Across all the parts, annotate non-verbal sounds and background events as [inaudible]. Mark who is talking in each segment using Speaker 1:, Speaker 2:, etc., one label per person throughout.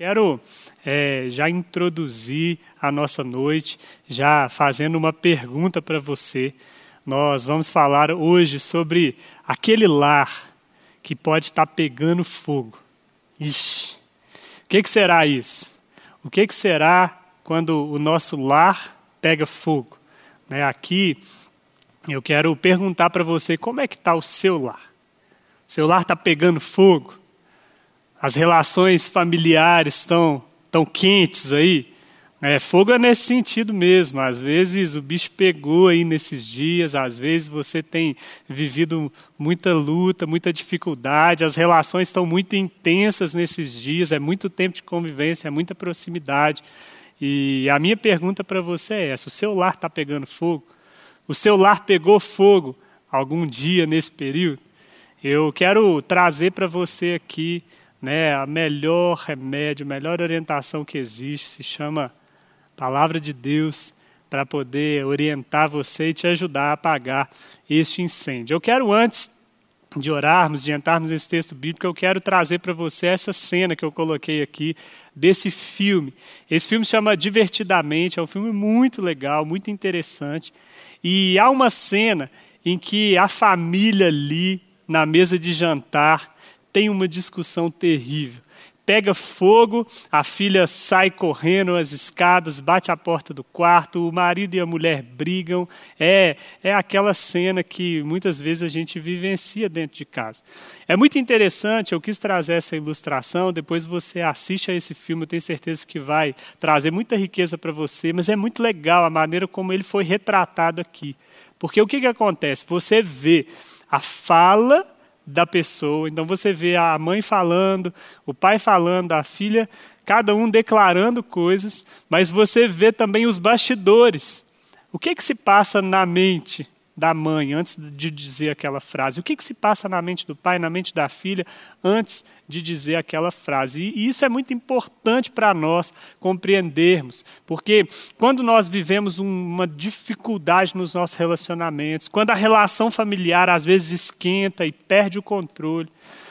Speaker 1: Quero é, já introduzir a nossa noite, já fazendo uma pergunta para você. Nós vamos falar hoje sobre aquele lar que pode estar pegando fogo. Ixi, o que, que será isso? O que, que será quando o nosso lar pega fogo? Né, aqui eu quero perguntar para você como é que está o seu lar. Seu lar está pegando fogo? As relações familiares estão tão quentes aí. É, fogo é nesse sentido mesmo. Às vezes o bicho pegou aí nesses dias, às vezes você tem vivido muita luta, muita dificuldade, as relações estão muito intensas nesses dias, é muito tempo de convivência, é muita proximidade. E a minha pergunta para você é essa: o seu lar está pegando fogo? O seu lar pegou fogo algum dia nesse período? Eu quero trazer para você aqui né, a melhor remédio, a melhor orientação que existe se chama Palavra de Deus para poder orientar você e te ajudar a apagar este incêndio. Eu quero antes de orarmos, de entrarmos nesse texto bíblico, eu quero trazer para você essa cena que eu coloquei aqui desse filme. Esse filme se chama Divertidamente, é um filme muito legal, muito interessante. E há uma cena em que a família ali na mesa de jantar tem uma discussão terrível. Pega fogo, a filha sai correndo as escadas, bate a porta do quarto, o marido e a mulher brigam. É, é aquela cena que muitas vezes a gente vivencia dentro de casa. É muito interessante, eu quis trazer essa ilustração, depois você assiste a esse filme, eu tenho certeza que vai trazer muita riqueza para você, mas é muito legal a maneira como ele foi retratado aqui. Porque o que, que acontece? Você vê a fala da pessoa. Então você vê a mãe falando, o pai falando, a filha, cada um declarando coisas, mas você vê também os bastidores. O que, que se passa na mente da mãe antes de dizer aquela frase? O que, que se passa na mente do pai, na mente da filha, antes de dizer aquela frase? E isso é muito importante para nós compreendermos, porque quando nós vivemos uma dificuldade nos nossos relacionamentos, quando a relação familiar às vezes esquenta e perde o controle,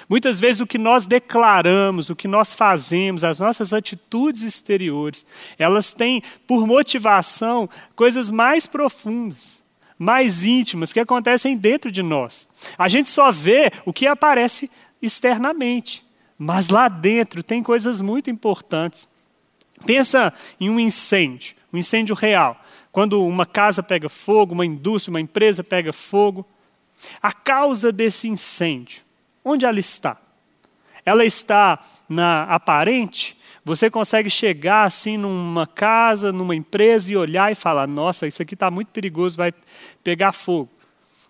Speaker 1: Muitas vezes o que nós declaramos, o que nós fazemos, as nossas atitudes exteriores, elas têm por motivação coisas mais profundas mais íntimas que acontecem dentro de nós. A gente só vê o que aparece externamente, mas lá dentro tem coisas muito importantes. Pensa em um incêndio, um incêndio real. Quando uma casa pega fogo, uma indústria, uma empresa pega fogo. A causa desse incêndio, onde ela está? Ela está na aparente você consegue chegar assim numa casa, numa empresa e olhar e falar: nossa, isso aqui está muito perigoso, vai pegar fogo.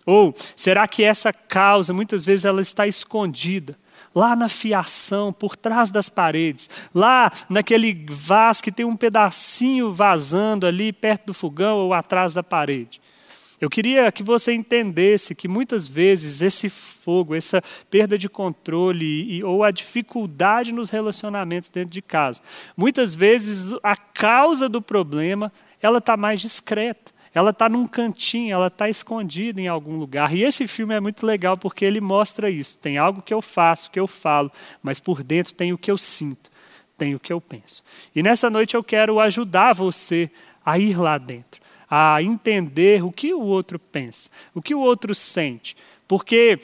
Speaker 1: Ou será que essa causa, muitas vezes, ela está escondida? Lá na fiação, por trás das paredes, lá naquele vaso que tem um pedacinho vazando ali perto do fogão ou atrás da parede. Eu queria que você entendesse que muitas vezes esse fogo, essa perda de controle e, ou a dificuldade nos relacionamentos dentro de casa, muitas vezes a causa do problema ela está mais discreta. Ela está num cantinho, ela está escondida em algum lugar. E esse filme é muito legal porque ele mostra isso. Tem algo que eu faço, que eu falo, mas por dentro tem o que eu sinto, tem o que eu penso. E nessa noite eu quero ajudar você a ir lá dentro a entender o que o outro pensa, o que o outro sente. Porque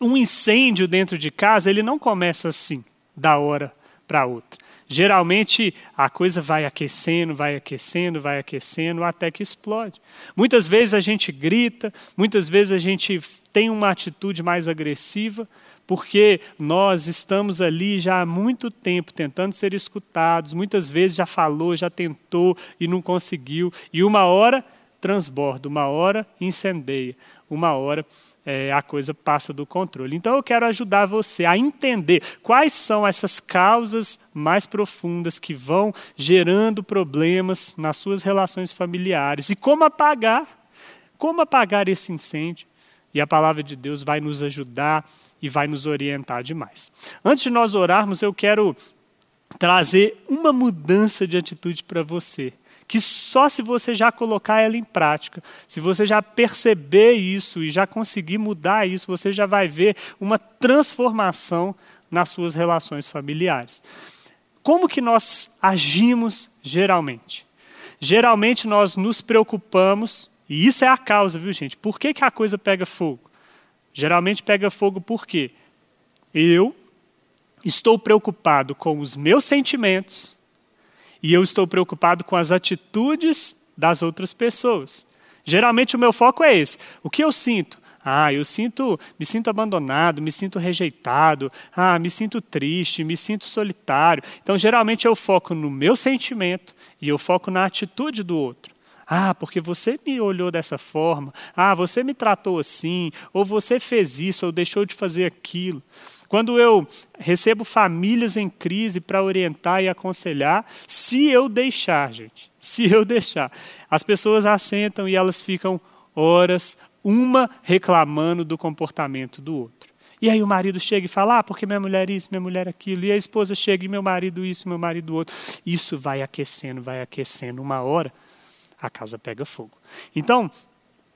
Speaker 1: um incêndio dentro de casa, ele não começa assim, da hora para outra. Geralmente a coisa vai aquecendo, vai aquecendo, vai aquecendo até que explode. Muitas vezes a gente grita, muitas vezes a gente tem uma atitude mais agressiva, porque nós estamos ali já há muito tempo tentando ser escutados, muitas vezes já falou, já tentou e não conseguiu, e uma hora transborda, uma hora incendeia, uma hora é, a coisa passa do controle. Então eu quero ajudar você a entender quais são essas causas mais profundas que vão gerando problemas nas suas relações familiares e como apagar, como apagar esse incêndio. E a palavra de Deus vai nos ajudar e vai nos orientar demais. Antes de nós orarmos, eu quero trazer uma mudança de atitude para você, que só se você já colocar ela em prática, se você já perceber isso e já conseguir mudar isso, você já vai ver uma transformação nas suas relações familiares. como que nós agimos geralmente? Geralmente nós nos preocupamos, e isso é a causa, viu gente? Por que, que a coisa pega fogo? Geralmente pega fogo porque eu estou preocupado com os meus sentimentos e eu estou preocupado com as atitudes das outras pessoas. Geralmente o meu foco é esse. O que eu sinto? Ah, eu sinto, me sinto abandonado, me sinto rejeitado, ah, me sinto triste, me sinto solitário. Então, geralmente eu foco no meu sentimento e eu foco na atitude do outro. Ah, porque você me olhou dessa forma. Ah, você me tratou assim. Ou você fez isso, ou deixou de fazer aquilo. Quando eu recebo famílias em crise para orientar e aconselhar, se eu deixar, gente, se eu deixar, as pessoas assentam e elas ficam horas, uma reclamando do comportamento do outro. E aí o marido chega e fala, ah, porque minha mulher isso, minha mulher aquilo. E a esposa chega e meu marido isso, meu marido outro. Isso vai aquecendo, vai aquecendo. Uma hora, a casa pega fogo. Então,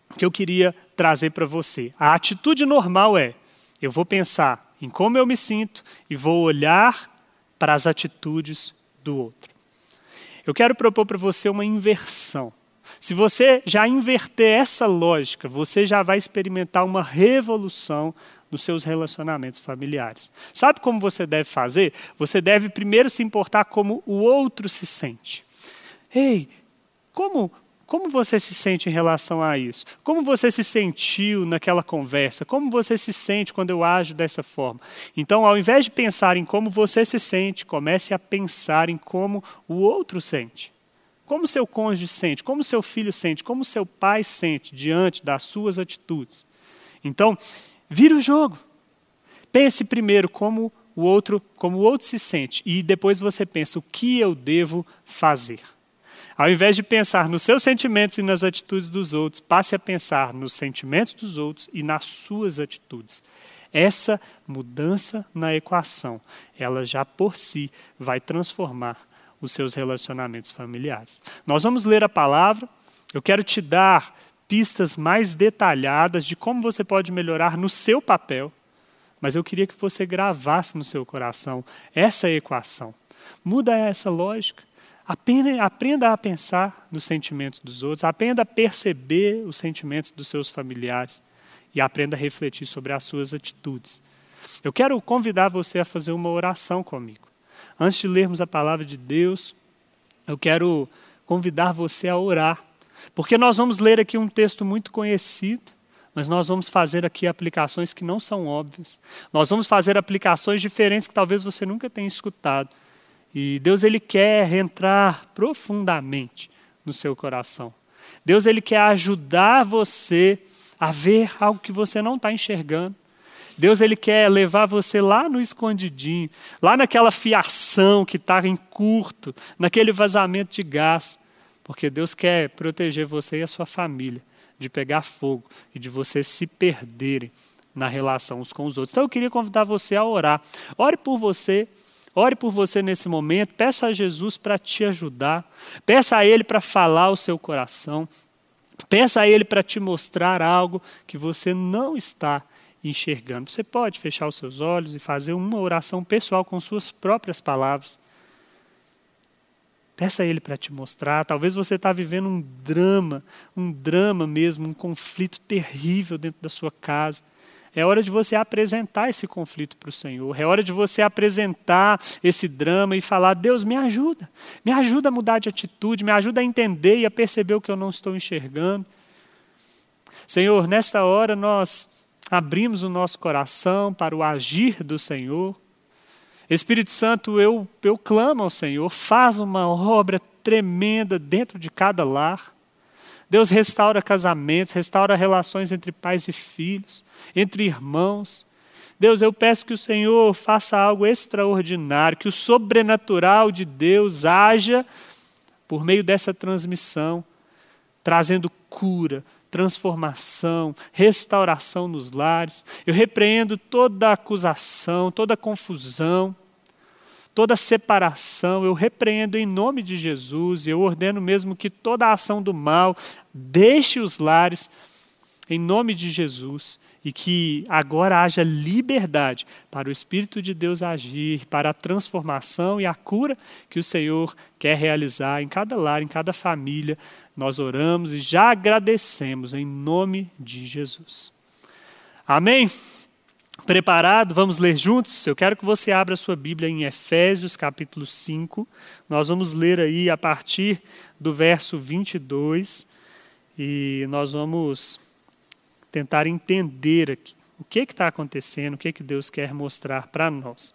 Speaker 1: o que eu queria trazer para você, a atitude normal é, eu vou pensar em como eu me sinto e vou olhar para as atitudes do outro. Eu quero propor para você uma inversão. Se você já inverter essa lógica, você já vai experimentar uma revolução nos seus relacionamentos familiares. Sabe como você deve fazer? Você deve primeiro se importar como o outro se sente. Ei, como como você se sente em relação a isso? Como você se sentiu naquela conversa? Como você se sente quando eu ajo dessa forma? Então, ao invés de pensar em como você se sente, comece a pensar em como o outro sente. Como seu cônjuge sente, como seu filho sente, como seu pai sente diante das suas atitudes. Então, vira o jogo. Pense primeiro como o outro, como o outro se sente e depois você pensa o que eu devo fazer. Ao invés de pensar nos seus sentimentos e nas atitudes dos outros, passe a pensar nos sentimentos dos outros e nas suas atitudes. Essa mudança na equação, ela já por si vai transformar os seus relacionamentos familiares. Nós vamos ler a palavra. Eu quero te dar pistas mais detalhadas de como você pode melhorar no seu papel, mas eu queria que você gravasse no seu coração essa equação. Muda essa lógica. Aprenda a pensar nos sentimentos dos outros, aprenda a perceber os sentimentos dos seus familiares e aprenda a refletir sobre as suas atitudes. Eu quero convidar você a fazer uma oração comigo. Antes de lermos a palavra de Deus, eu quero convidar você a orar, porque nós vamos ler aqui um texto muito conhecido, mas nós vamos fazer aqui aplicações que não são óbvias. Nós vamos fazer aplicações diferentes que talvez você nunca tenha escutado. E Deus ele quer entrar profundamente no seu coração. Deus ele quer ajudar você a ver algo que você não está enxergando. Deus ele quer levar você lá no escondidinho, lá naquela fiação que está em curto, naquele vazamento de gás, porque Deus quer proteger você e a sua família de pegar fogo e de vocês se perderem na relação uns com os outros. Então eu queria convidar você a orar. Ore por você Ore por você nesse momento, peça a Jesus para te ajudar, peça a Ele para falar o seu coração, peça a Ele para te mostrar algo que você não está enxergando. Você pode fechar os seus olhos e fazer uma oração pessoal com suas próprias palavras. Peça a Ele para te mostrar. Talvez você está vivendo um drama, um drama mesmo, um conflito terrível dentro da sua casa. É hora de você apresentar esse conflito para o Senhor. É hora de você apresentar esse drama e falar: Deus, me ajuda. Me ajuda a mudar de atitude, me ajuda a entender e a perceber o que eu não estou enxergando. Senhor, nesta hora nós abrimos o nosso coração para o agir do Senhor. Espírito Santo, eu, eu clamo ao Senhor, faz uma obra tremenda dentro de cada lar. Deus restaura casamentos, restaura relações entre pais e filhos, entre irmãos. Deus, eu peço que o Senhor faça algo extraordinário, que o sobrenatural de Deus haja por meio dessa transmissão, trazendo cura, transformação, restauração nos lares. Eu repreendo toda acusação, toda confusão toda separação, eu repreendo em nome de Jesus, eu ordeno mesmo que toda ação do mal deixe os lares, em nome de Jesus, e que agora haja liberdade para o Espírito de Deus agir, para a transformação e a cura que o Senhor quer realizar em cada lar, em cada família. Nós oramos e já agradecemos em nome de Jesus. Amém? Preparado? Vamos ler juntos? Eu quero que você abra a sua Bíblia em Efésios capítulo 5. Nós vamos ler aí a partir do verso 22 e nós vamos tentar entender aqui o que está acontecendo, o que, que Deus quer mostrar para nós.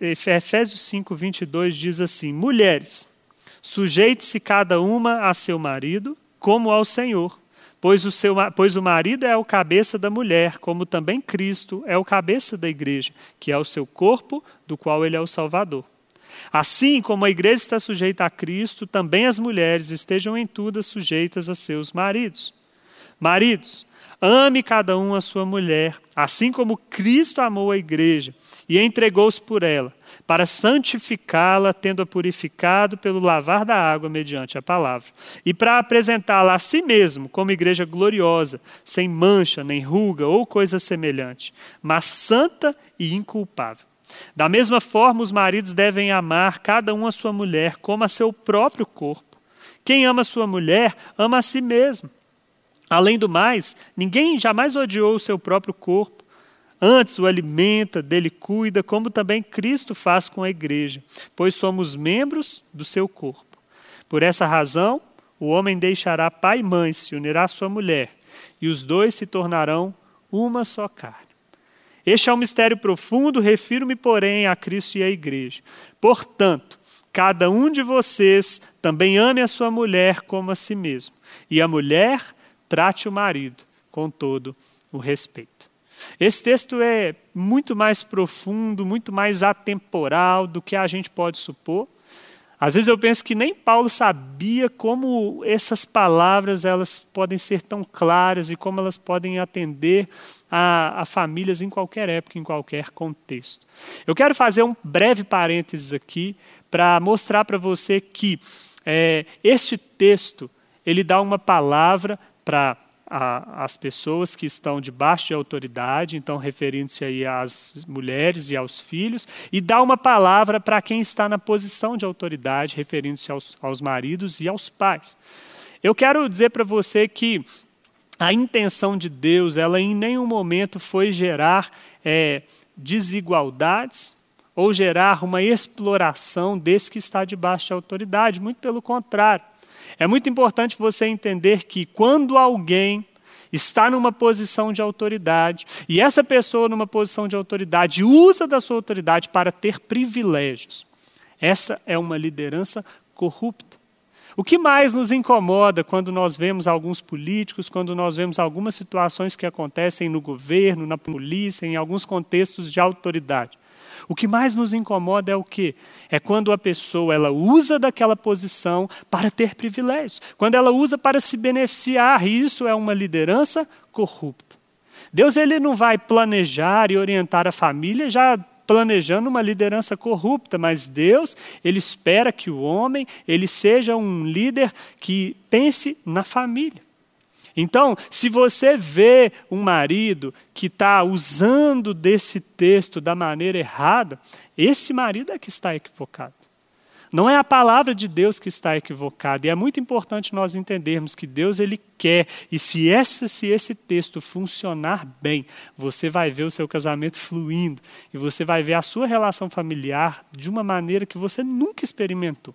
Speaker 1: Efésios 5, 22 diz assim: Mulheres, sujeite-se cada uma a seu marido, como ao Senhor, pois o, seu, pois o marido é o cabeça da mulher, como também Cristo é o cabeça da igreja, que é o seu corpo, do qual ele é o Salvador. Assim como a igreja está sujeita a Cristo, também as mulheres estejam em tudo sujeitas a seus maridos Maridos, ame cada um a sua mulher, assim como Cristo amou a igreja e entregou-se por ela, para santificá-la, tendo-a purificado pelo lavar da água mediante a palavra, e para apresentá-la a si mesmo como igreja gloriosa, sem mancha, nem ruga ou coisa semelhante, mas santa e inculpável. Da mesma forma, os maridos devem amar cada um a sua mulher como a seu próprio corpo. Quem ama sua mulher, ama a si mesmo. Além do mais, ninguém jamais odiou o seu próprio corpo. Antes o alimenta, dele cuida, como também Cristo faz com a igreja, pois somos membros do seu corpo. Por essa razão, o homem deixará pai e mãe, se unirá à sua mulher, e os dois se tornarão uma só carne. Este é um mistério profundo, refiro-me, porém, a Cristo e à igreja. Portanto, cada um de vocês também ame a sua mulher como a si mesmo, e a mulher trate o marido com todo o respeito. Esse texto é muito mais profundo, muito mais atemporal do que a gente pode supor. Às vezes eu penso que nem Paulo sabia como essas palavras elas podem ser tão claras e como elas podem atender a, a famílias em qualquer época, em qualquer contexto. Eu quero fazer um breve parênteses aqui para mostrar para você que é, este texto ele dá uma palavra para as pessoas que estão debaixo de autoridade, então referindo-se aí às mulheres e aos filhos, e dá uma palavra para quem está na posição de autoridade, referindo-se aos, aos maridos e aos pais. Eu quero dizer para você que a intenção de Deus, ela em nenhum momento foi gerar é, desigualdades ou gerar uma exploração desse que está debaixo de autoridade, muito pelo contrário. É muito importante você entender que quando alguém está numa posição de autoridade e essa pessoa numa posição de autoridade usa da sua autoridade para ter privilégios, essa é uma liderança corrupta. O que mais nos incomoda quando nós vemos alguns políticos, quando nós vemos algumas situações que acontecem no governo, na polícia, em alguns contextos de autoridade? O que mais nos incomoda é o quê? É quando a pessoa ela usa daquela posição para ter privilégios, quando ela usa para se beneficiar, e isso é uma liderança corrupta. Deus ele não vai planejar e orientar a família já planejando uma liderança corrupta, mas Deus, ele espera que o homem, ele seja um líder que pense na família. Então, se você vê um marido que está usando desse texto da maneira errada, esse marido é que está equivocado. Não é a palavra de Deus que está equivocada. E é muito importante nós entendermos que Deus ele quer. E se, essa, se esse texto funcionar bem, você vai ver o seu casamento fluindo. E você vai ver a sua relação familiar de uma maneira que você nunca experimentou.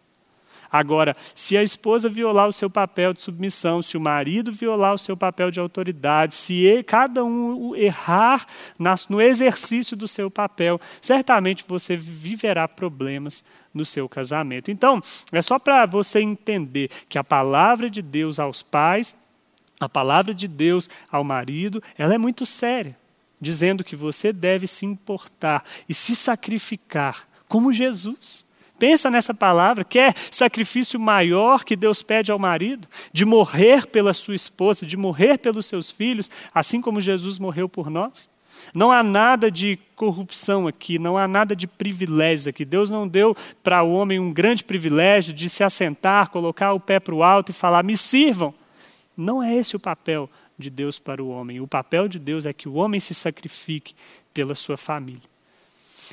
Speaker 1: Agora, se a esposa violar o seu papel de submissão, se o marido violar o seu papel de autoridade, se cada um errar no exercício do seu papel, certamente você viverá problemas no seu casamento. Então, é só para você entender que a palavra de Deus aos pais, a palavra de Deus ao marido, ela é muito séria, dizendo que você deve se importar e se sacrificar como Jesus. Pensa nessa palavra, quer sacrifício maior que Deus pede ao marido, de morrer pela sua esposa, de morrer pelos seus filhos, assim como Jesus morreu por nós? Não há nada de corrupção aqui, não há nada de privilégio aqui. Deus não deu para o homem um grande privilégio de se assentar, colocar o pé para o alto e falar: me sirvam. Não é esse o papel de Deus para o homem. O papel de Deus é que o homem se sacrifique pela sua família.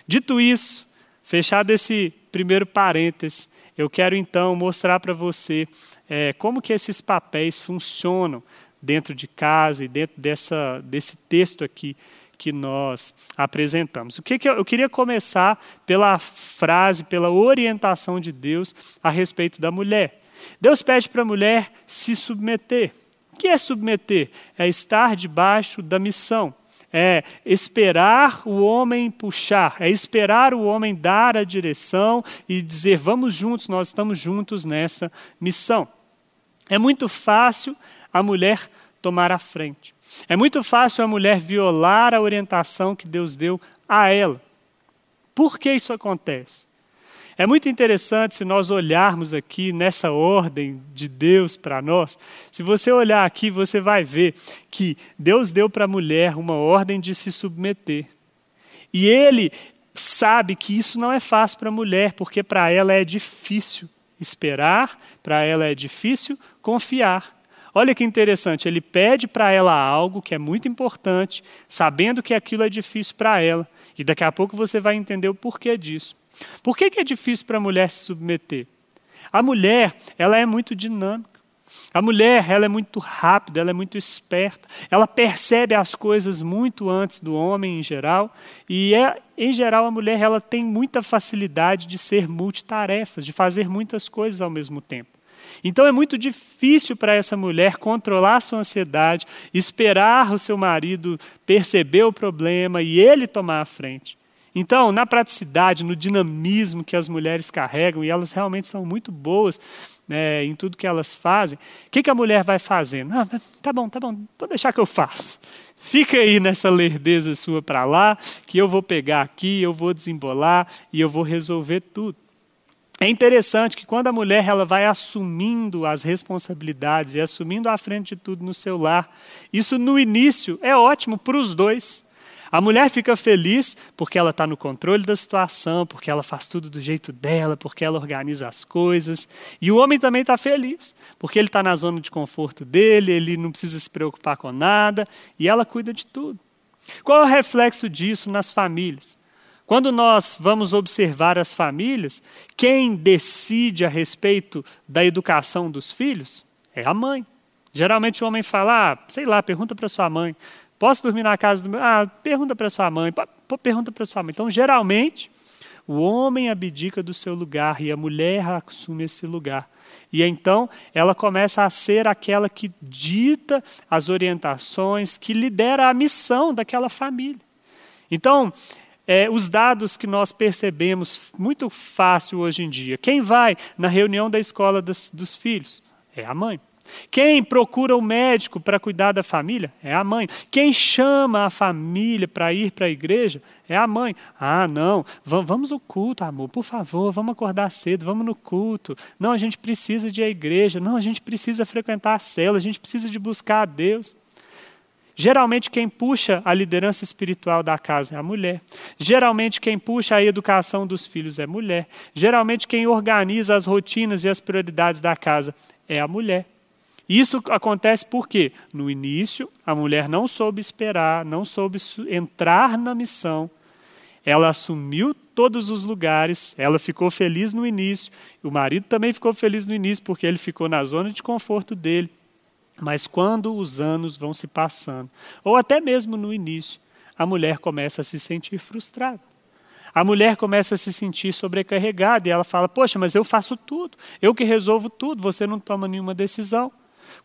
Speaker 1: Dito isso, fechado esse primeiro parênteses, eu quero então mostrar para você é, como que esses papéis funcionam dentro de casa e dentro dessa, desse texto aqui que nós apresentamos. O que, que eu, eu queria começar pela frase, pela orientação de Deus a respeito da mulher. Deus pede para a mulher se submeter. O que é submeter? É estar debaixo da missão. É esperar o homem puxar, é esperar o homem dar a direção e dizer: vamos juntos, nós estamos juntos nessa missão. É muito fácil a mulher tomar a frente. É muito fácil a mulher violar a orientação que Deus deu a ela. Por que isso acontece? É muito interessante se nós olharmos aqui nessa ordem de Deus para nós. Se você olhar aqui, você vai ver que Deus deu para a mulher uma ordem de se submeter. E ele sabe que isso não é fácil para a mulher, porque para ela é difícil esperar, para ela é difícil confiar. Olha que interessante, ele pede para ela algo que é muito importante, sabendo que aquilo é difícil para ela. E daqui a pouco você vai entender o porquê disso. Por que, que é difícil para a mulher se submeter? A mulher, ela é muito dinâmica. A mulher, ela é muito rápida, ela é muito esperta. Ela percebe as coisas muito antes do homem em geral. E, é, em geral, a mulher ela tem muita facilidade de ser multitarefas, de fazer muitas coisas ao mesmo tempo. Então é muito difícil para essa mulher controlar a sua ansiedade, esperar o seu marido perceber o problema e ele tomar a frente. Então, na praticidade, no dinamismo que as mulheres carregam, e elas realmente são muito boas né, em tudo que elas fazem, o que, que a mulher vai fazendo? Ah, tá bom, tá bom, vou deixar que eu faço. Fica aí nessa lerdeza sua para lá, que eu vou pegar aqui, eu vou desembolar e eu vou resolver tudo. É interessante que quando a mulher ela vai assumindo as responsabilidades e assumindo a frente de tudo no seu lar, isso no início é ótimo para os dois. A mulher fica feliz porque ela está no controle da situação, porque ela faz tudo do jeito dela, porque ela organiza as coisas. E o homem também está feliz, porque ele está na zona de conforto dele, ele não precisa se preocupar com nada e ela cuida de tudo. Qual é o reflexo disso nas famílias? Quando nós vamos observar as famílias, quem decide a respeito da educação dos filhos é a mãe. Geralmente o homem fala, ah, sei lá, pergunta para sua mãe. Posso dormir na casa do meu? Ah, pergunta para sua mãe. Pergunta para sua mãe. Então, geralmente, o homem abdica do seu lugar e a mulher assume esse lugar. E então ela começa a ser aquela que dita as orientações, que lidera a missão daquela família. Então, é, os dados que nós percebemos muito fácil hoje em dia. Quem vai na reunião da escola dos, filhos? É a mãe. Quem procura o médico para cuidar da família? É a mãe. Quem chama a família para ir para a igreja? É a mãe. Ah, não, vamos ao culto, amor, por favor, vamos acordar cedo, vamos no culto. Não, a gente precisa de ir à igreja. Não, a gente precisa frequentar a cela, a gente precisa de buscar a Deus. Geralmente quem puxa a liderança espiritual da casa é a mulher. Geralmente quem puxa a educação dos filhos é a mulher. Geralmente quem organiza as rotinas e as prioridades da casa é a mulher. Isso acontece porque, no início, a mulher não soube esperar, não soube entrar na missão. Ela assumiu todos os lugares, ela ficou feliz no início, o marido também ficou feliz no início, porque ele ficou na zona de conforto dele. Mas quando os anos vão se passando, ou até mesmo no início, a mulher começa a se sentir frustrada. A mulher começa a se sentir sobrecarregada e ela fala: Poxa, mas eu faço tudo, eu que resolvo tudo, você não toma nenhuma decisão.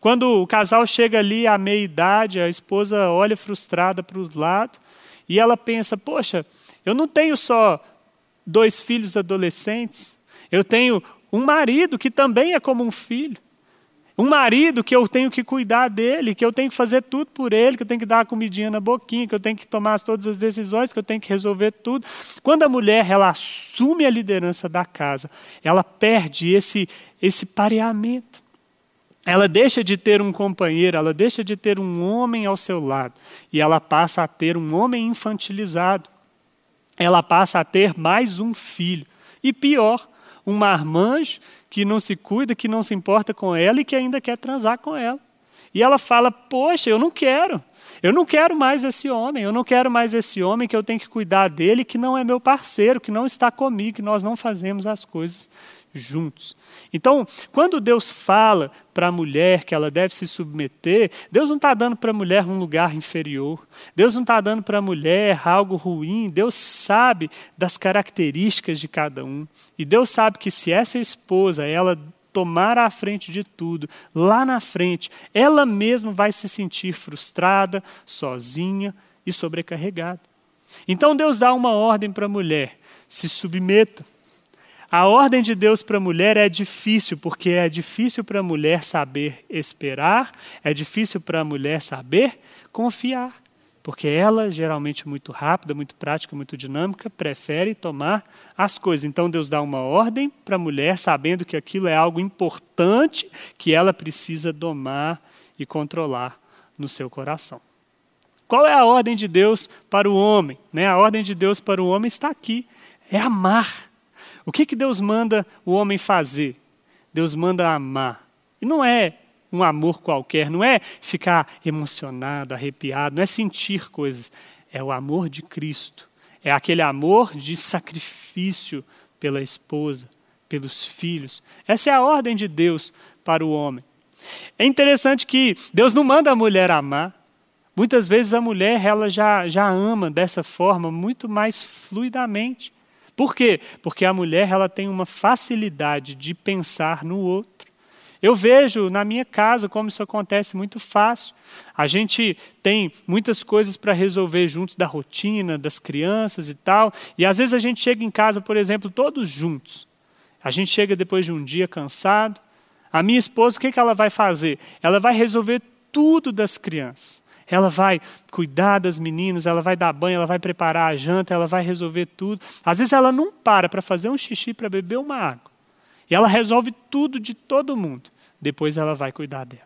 Speaker 1: Quando o casal chega ali à meia-idade, a esposa olha frustrada para o lado e ela pensa: Poxa, eu não tenho só dois filhos adolescentes, eu tenho um marido que também é como um filho. Um marido que eu tenho que cuidar dele, que eu tenho que fazer tudo por ele, que eu tenho que dar a comidinha na boquinha, que eu tenho que tomar todas as decisões, que eu tenho que resolver tudo. Quando a mulher ela assume a liderança da casa, ela perde esse, esse pareamento. Ela deixa de ter um companheiro, ela deixa de ter um homem ao seu lado e ela passa a ter um homem infantilizado. Ela passa a ter mais um filho. E pior, um marmanjo que não se cuida, que não se importa com ela e que ainda quer transar com ela. E ela fala: Poxa, eu não quero. Eu não quero mais esse homem, eu não quero mais esse homem que eu tenho que cuidar dele, que não é meu parceiro, que não está comigo, que nós não fazemos as coisas juntos. Então, quando Deus fala para a mulher que ela deve se submeter, Deus não está dando para a mulher um lugar inferior, Deus não está dando para a mulher algo ruim, Deus sabe das características de cada um. E Deus sabe que se essa esposa, ela tomar a frente de tudo, lá na frente, ela mesma vai se sentir frustrada, sozinha e sobrecarregada. Então Deus dá uma ordem para a mulher: se submeta. A ordem de Deus para a mulher é difícil, porque é difícil para a mulher saber esperar, é difícil para a mulher saber confiar. Porque ela, geralmente muito rápida, muito prática, muito dinâmica, prefere tomar as coisas. Então Deus dá uma ordem para a mulher, sabendo que aquilo é algo importante que ela precisa domar e controlar no seu coração. Qual é a ordem de Deus para o homem? Né? A ordem de Deus para o homem está aqui: é amar. O que, que Deus manda o homem fazer? Deus manda amar. E não é um amor qualquer, não é ficar emocionado, arrepiado, não é sentir coisas. É o amor de Cristo. É aquele amor de sacrifício pela esposa, pelos filhos. Essa é a ordem de Deus para o homem. É interessante que Deus não manda a mulher amar. Muitas vezes a mulher ela já, já ama dessa forma muito mais fluidamente. Por quê? Porque a mulher ela tem uma facilidade de pensar no outro. Eu vejo na minha casa como isso acontece muito fácil. A gente tem muitas coisas para resolver juntos da rotina, das crianças e tal. E às vezes a gente chega em casa, por exemplo, todos juntos. A gente chega depois de um dia cansado. A minha esposa, o que, que ela vai fazer? Ela vai resolver tudo das crianças. Ela vai cuidar das meninas, ela vai dar banho, ela vai preparar a janta, ela vai resolver tudo. Às vezes ela não para para fazer um xixi, para beber uma água. E ela resolve tudo de todo mundo depois ela vai cuidar dela.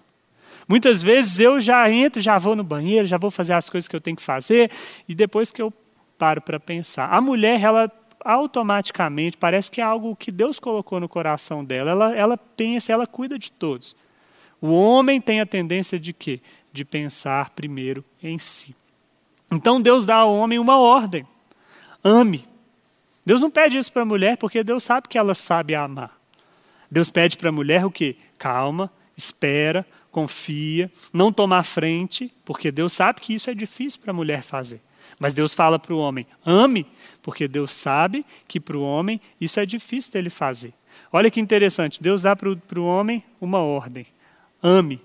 Speaker 1: Muitas vezes eu já entro, já vou no banheiro, já vou fazer as coisas que eu tenho que fazer, e depois que eu paro para pensar. A mulher, ela automaticamente, parece que é algo que Deus colocou no coração dela. Ela, ela pensa, ela cuida de todos. O homem tem a tendência de quê? De pensar primeiro em si. Então Deus dá ao homem uma ordem: ame. Deus não pede isso para a mulher porque Deus sabe que ela sabe amar. Deus pede para a mulher o quê? calma, espera, confia, não tomar frente, porque Deus sabe que isso é difícil para a mulher fazer. Mas Deus fala para o homem: ame, porque Deus sabe que para o homem isso é difícil dele fazer. Olha que interessante, Deus dá para o homem uma ordem: ame.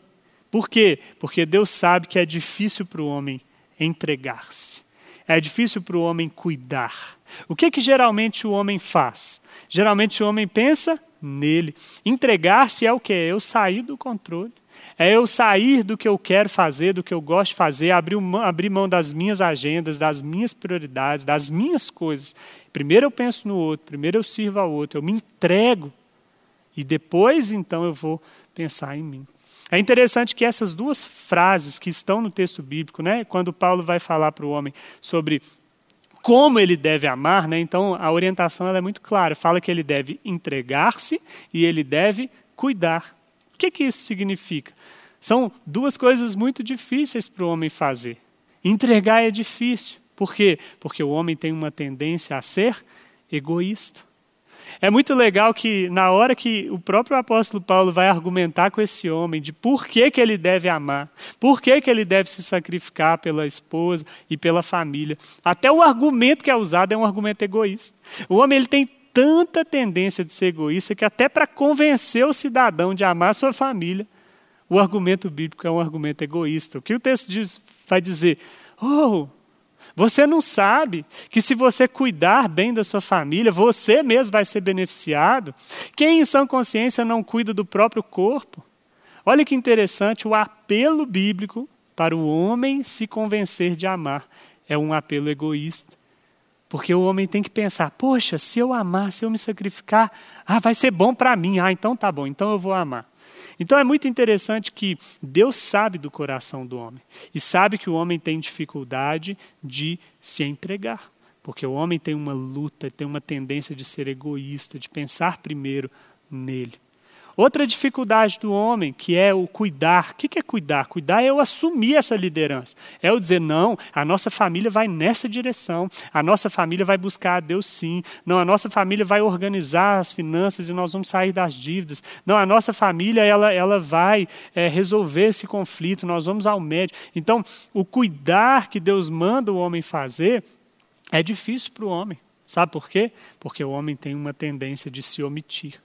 Speaker 1: Por quê? Porque Deus sabe que é difícil para o homem entregar-se. É difícil para o homem cuidar. O que, que geralmente o homem faz? Geralmente o homem pensa nele. Entregar-se é o que? É eu sair do controle. É eu sair do que eu quero fazer, do que eu gosto de fazer, abrir, abrir mão das minhas agendas, das minhas prioridades, das minhas coisas. Primeiro eu penso no outro, primeiro eu sirvo ao outro, eu me entrego. E depois, então, eu vou pensar em mim. É interessante que essas duas frases que estão no texto bíblico, né, quando Paulo vai falar para o homem sobre como ele deve amar, né? então a orientação é muito clara. Fala que ele deve entregar-se e ele deve cuidar. O que, que isso significa? São duas coisas muito difíceis para o homem fazer. Entregar é difícil. Por quê? Porque o homem tem uma tendência a ser egoísta. É muito legal que, na hora que o próprio apóstolo Paulo vai argumentar com esse homem de por que, que ele deve amar, por que, que ele deve se sacrificar pela esposa e pela família, até o argumento que é usado é um argumento egoísta. O homem ele tem tanta tendência de ser egoísta que, até para convencer o cidadão de amar a sua família, o argumento bíblico é um argumento egoísta. O que o texto diz, vai dizer? Oh, você não sabe que se você cuidar bem da sua família, você mesmo vai ser beneficiado? Quem em sã consciência não cuida do próprio corpo? Olha que interessante, o apelo bíblico para o homem se convencer de amar é um apelo egoísta. Porque o homem tem que pensar: poxa, se eu amar, se eu me sacrificar, ah, vai ser bom para mim. Ah, então tá bom, então eu vou amar. Então é muito interessante que Deus sabe do coração do homem e sabe que o homem tem dificuldade de se entregar, porque o homem tem uma luta, tem uma tendência de ser egoísta, de pensar primeiro nele. Outra dificuldade do homem, que é o cuidar. O que é cuidar? Cuidar é eu assumir essa liderança. É eu dizer, não, a nossa família vai nessa direção. A nossa família vai buscar a Deus sim. Não, a nossa família vai organizar as finanças e nós vamos sair das dívidas. Não, a nossa família ela, ela vai é, resolver esse conflito. Nós vamos ao médico. Então, o cuidar que Deus manda o homem fazer é difícil para o homem. Sabe por quê? Porque o homem tem uma tendência de se omitir.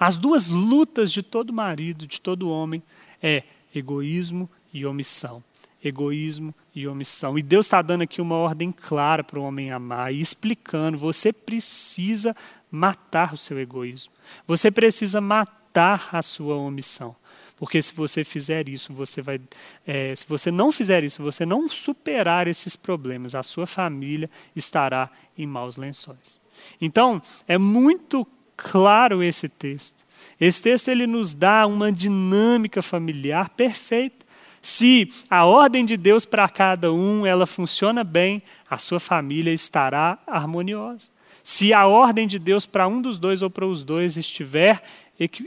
Speaker 1: As duas lutas de todo marido, de todo homem, é egoísmo e omissão. Egoísmo e omissão. E Deus está dando aqui uma ordem clara para o homem amar e explicando: você precisa matar o seu egoísmo. Você precisa matar a sua omissão. Porque se você fizer isso, você vai. É, se você não fizer isso, você não superar esses problemas, a sua família estará em maus lençóis. Então, é muito claro esse texto. Esse texto ele nos dá uma dinâmica familiar perfeita. Se a ordem de Deus para cada um ela funciona bem, a sua família estará harmoniosa. Se a ordem de Deus para um dos dois ou para os dois estiver,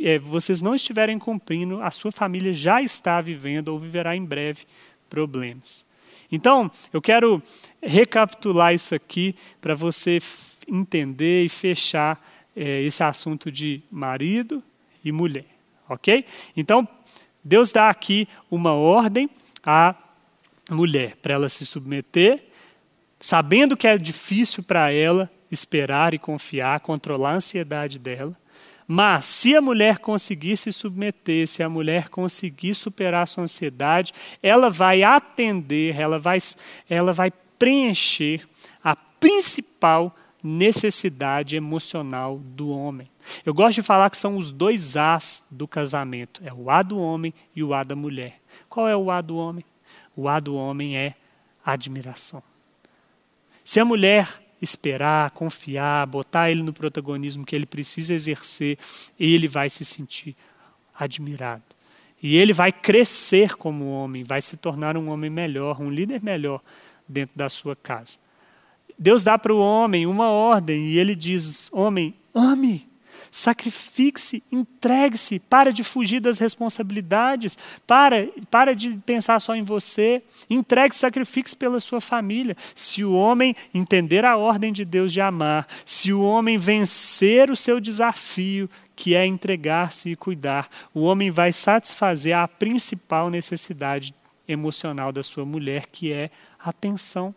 Speaker 1: é, vocês não estiverem cumprindo, a sua família já está vivendo ou viverá em breve problemas. Então, eu quero recapitular isso aqui para você entender e fechar é, esse assunto de marido e mulher, ok? Então, Deus dá aqui uma ordem à mulher para ela se submeter, sabendo que é difícil para ela esperar e confiar, controlar a ansiedade dela. Mas se a mulher conseguir se submeter, se a mulher conseguir superar sua ansiedade, ela vai atender, ela vai, ela vai preencher a principal necessidade emocional do homem. Eu gosto de falar que são os dois As do casamento: é o A do homem e o A da mulher. Qual é o A do homem? O A do homem é admiração. Se a mulher esperar, confiar, botar ele no protagonismo que ele precisa exercer, ele vai se sentir admirado. E ele vai crescer como homem, vai se tornar um homem melhor, um líder melhor dentro da sua casa. Deus dá para o homem uma ordem e ele diz: Homem, ame, sacrifique-se, entregue-se, para de fugir das responsabilidades, para, para de pensar só em você, entregue-se, sacrifique-se pela sua família. Se o homem entender a ordem de Deus de amar, se o homem vencer o seu desafio, que é entregar-se e cuidar, o homem vai satisfazer a principal necessidade emocional da sua mulher, que é atenção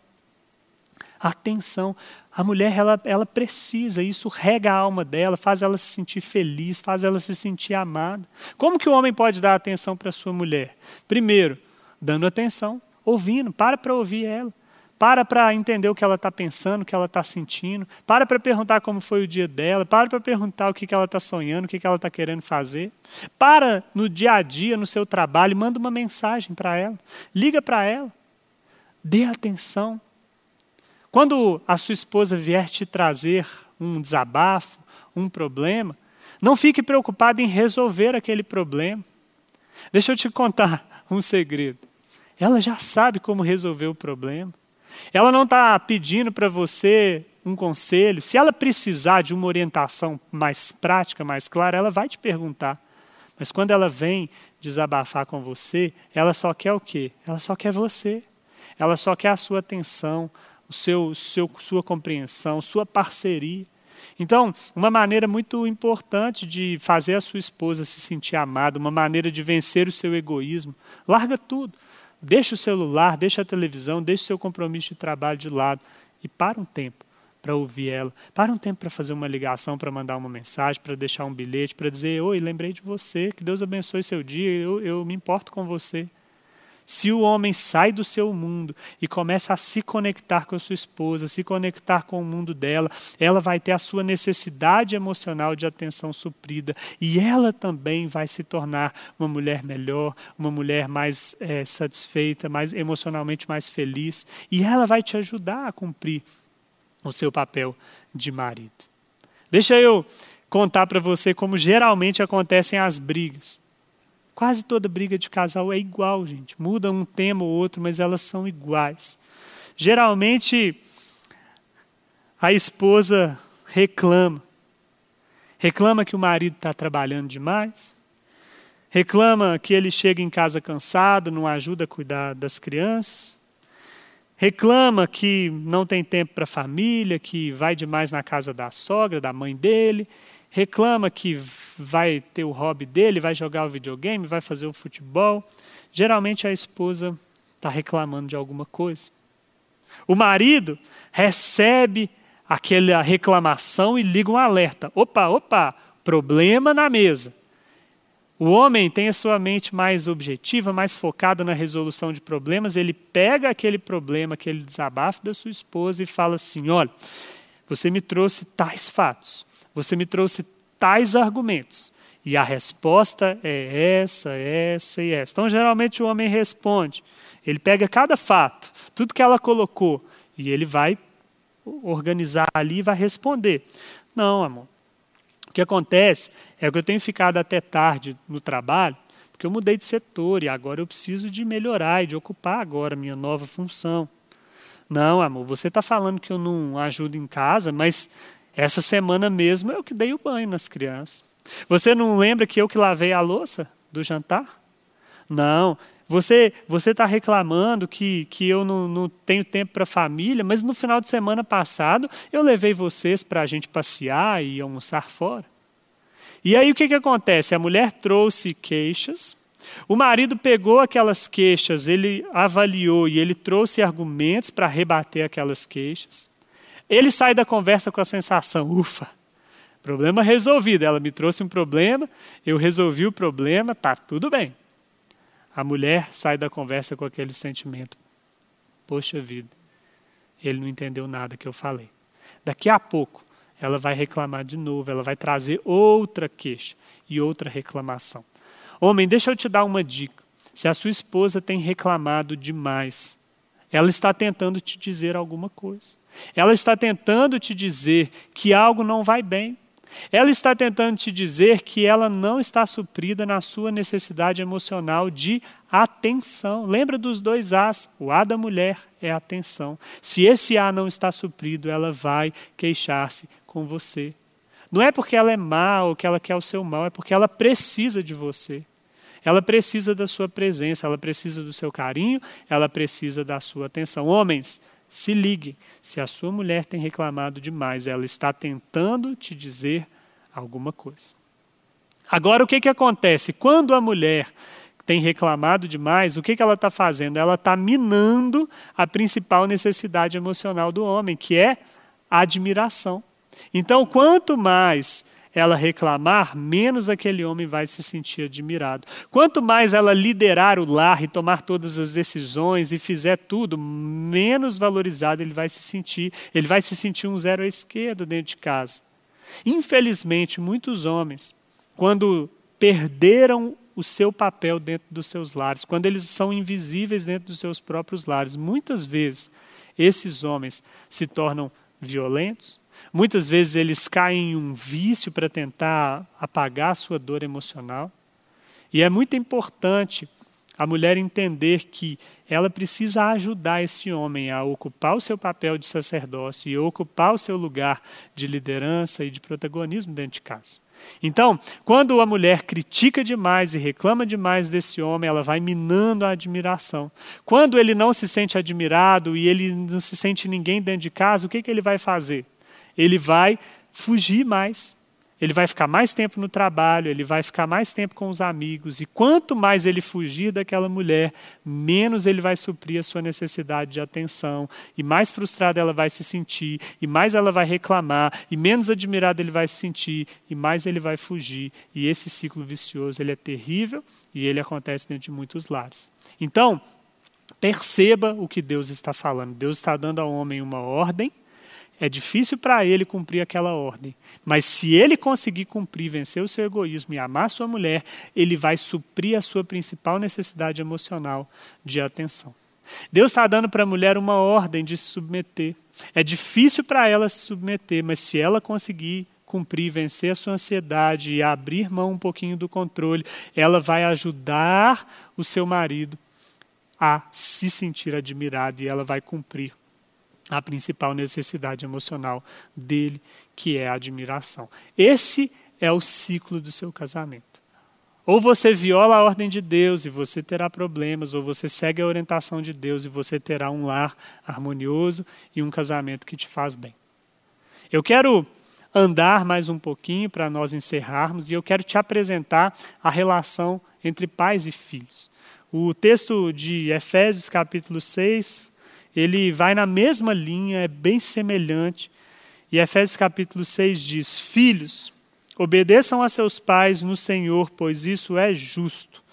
Speaker 1: atenção. A mulher, ela, ela precisa, isso rega a alma dela, faz ela se sentir feliz, faz ela se sentir amada. Como que o homem pode dar atenção para sua mulher? Primeiro, dando atenção, ouvindo, para para ouvir ela. Para para entender o que ela está pensando, o que ela está sentindo. Para para perguntar como foi o dia dela. Para para perguntar o que, que ela está sonhando, o que, que ela está querendo fazer. Para no dia a dia, no seu trabalho, manda uma mensagem para ela. Liga para ela. Dê atenção. Quando a sua esposa vier te trazer um desabafo, um problema, não fique preocupado em resolver aquele problema. Deixa eu te contar [laughs] um segredo. Ela já sabe como resolver o problema. Ela não está pedindo para você um conselho. Se ela precisar de uma orientação mais prática, mais clara, ela vai te perguntar. Mas quando ela vem desabafar com você, ela só quer o quê? Ela só quer você. Ela só quer a sua atenção, o seu, seu, sua compreensão, sua parceria. Então, uma maneira muito importante de fazer a sua esposa se sentir amada, uma maneira de vencer o seu egoísmo, larga tudo. Deixa o celular, deixa a televisão, deixa o seu compromisso de trabalho de lado e para um tempo para ouvir ela. Para um tempo para fazer uma ligação, para mandar uma mensagem, para deixar um bilhete, para dizer: Oi, lembrei de você, que Deus abençoe seu dia, eu, eu me importo com você. Se o homem sai do seu mundo e começa a se conectar com a sua esposa, se conectar com o mundo dela, ela vai ter a sua necessidade emocional de atenção suprida e ela também vai se tornar uma mulher melhor, uma mulher mais é, satisfeita, mais emocionalmente mais feliz e ela vai te ajudar a cumprir o seu papel de marido. Deixa eu contar para você como geralmente acontecem as brigas. Quase toda briga de casal é igual, gente. Muda um tema ou outro, mas elas são iguais. Geralmente, a esposa reclama. Reclama que o marido está trabalhando demais, reclama que ele chega em casa cansado, não ajuda a cuidar das crianças, reclama que não tem tempo para a família, que vai demais na casa da sogra, da mãe dele, reclama que vai ter o hobby dele, vai jogar o videogame, vai fazer o futebol. Geralmente a esposa está reclamando de alguma coisa. O marido recebe aquela reclamação e liga um alerta. Opa, opa, problema na mesa. O homem tem a sua mente mais objetiva, mais focada na resolução de problemas. Ele pega aquele problema, aquele desabafo da sua esposa e fala assim: olha, você me trouxe tais fatos, você me trouxe tais argumentos. E a resposta é essa, essa e essa. Então, geralmente, o homem responde. Ele pega cada fato, tudo que ela colocou, e ele vai organizar ali e vai responder. Não, amor. O que acontece é que eu tenho ficado até tarde no trabalho, porque eu mudei de setor e agora eu preciso de melhorar e de ocupar agora a minha nova função. Não, amor, você está falando que eu não ajudo em casa, mas essa semana mesmo eu que dei o banho nas crianças. Você não lembra que eu que lavei a louça do jantar? Não, você você está reclamando que, que eu não, não tenho tempo para a família, mas no final de semana passado eu levei vocês para a gente passear e almoçar fora. E aí o que, que acontece? A mulher trouxe queixas, o marido pegou aquelas queixas, ele avaliou e ele trouxe argumentos para rebater aquelas queixas. Ele sai da conversa com a sensação: ufa, problema resolvido. Ela me trouxe um problema, eu resolvi o problema, tá tudo bem. A mulher sai da conversa com aquele sentimento: poxa vida, ele não entendeu nada que eu falei. Daqui a pouco, ela vai reclamar de novo, ela vai trazer outra queixa e outra reclamação. Homem, deixa eu te dar uma dica. Se a sua esposa tem reclamado demais, ela está tentando te dizer alguma coisa. Ela está tentando te dizer que algo não vai bem. Ela está tentando te dizer que ela não está suprida na sua necessidade emocional de atenção. Lembra dos dois As? O A da mulher é atenção. Se esse A não está suprido, ela vai queixar-se com você. Não é porque ela é má ou que ela quer o seu mal, é porque ela precisa de você. Ela precisa da sua presença, ela precisa do seu carinho, ela precisa da sua atenção. Homens, se ligue, se a sua mulher tem reclamado demais, ela está tentando te dizer alguma coisa. Agora, o que, que acontece? Quando a mulher tem reclamado demais, o que, que ela está fazendo? Ela está minando a principal necessidade emocional do homem, que é admiração. Então, quanto mais ela reclamar, menos aquele homem vai se sentir admirado. Quanto mais ela liderar o lar e tomar todas as decisões e fizer tudo, menos valorizado ele vai se sentir. Ele vai se sentir um zero à esquerda dentro de casa. Infelizmente, muitos homens, quando perderam o seu papel dentro dos seus lares, quando eles são invisíveis dentro dos seus próprios lares, muitas vezes esses homens se tornam violentos, Muitas vezes eles caem em um vício para tentar apagar a sua dor emocional. E é muito importante a mulher entender que ela precisa ajudar esse homem a ocupar o seu papel de sacerdócio e ocupar o seu lugar de liderança e de protagonismo dentro de casa. Então, quando a mulher critica demais e reclama demais desse homem, ela vai minando a admiração. Quando ele não se sente admirado e ele não se sente ninguém dentro de casa, o que, que ele vai fazer? Ele vai fugir mais. Ele vai ficar mais tempo no trabalho, ele vai ficar mais tempo com os amigos. E quanto mais ele fugir daquela mulher, menos ele vai suprir a sua necessidade de atenção. E mais frustrada ela vai se sentir, e mais ela vai reclamar, e menos admirado ele vai se sentir, e mais ele vai fugir. E esse ciclo vicioso ele é terrível e ele acontece dentro de muitos lares. Então, perceba o que Deus está falando. Deus está dando ao homem uma ordem é difícil para ele cumprir aquela ordem, mas se ele conseguir cumprir, vencer o seu egoísmo e amar sua mulher, ele vai suprir a sua principal necessidade emocional de atenção. Deus está dando para a mulher uma ordem de se submeter. É difícil para ela se submeter, mas se ela conseguir cumprir, vencer a sua ansiedade e abrir mão um pouquinho do controle, ela vai ajudar o seu marido a se sentir admirado e ela vai cumprir a principal necessidade emocional dele, que é a admiração. Esse é o ciclo do seu casamento. Ou você viola a ordem de Deus e você terá problemas, ou você segue a orientação de Deus e você terá um lar harmonioso e um casamento que te faz bem. Eu quero andar mais um pouquinho para nós encerrarmos e eu quero te apresentar a relação entre pais e filhos. O texto de Efésios, capítulo 6, ele vai na mesma linha, é bem semelhante. E Efésios capítulo 6 diz: Filhos, Obedeçam a seus pais no Senhor, pois isso é justo.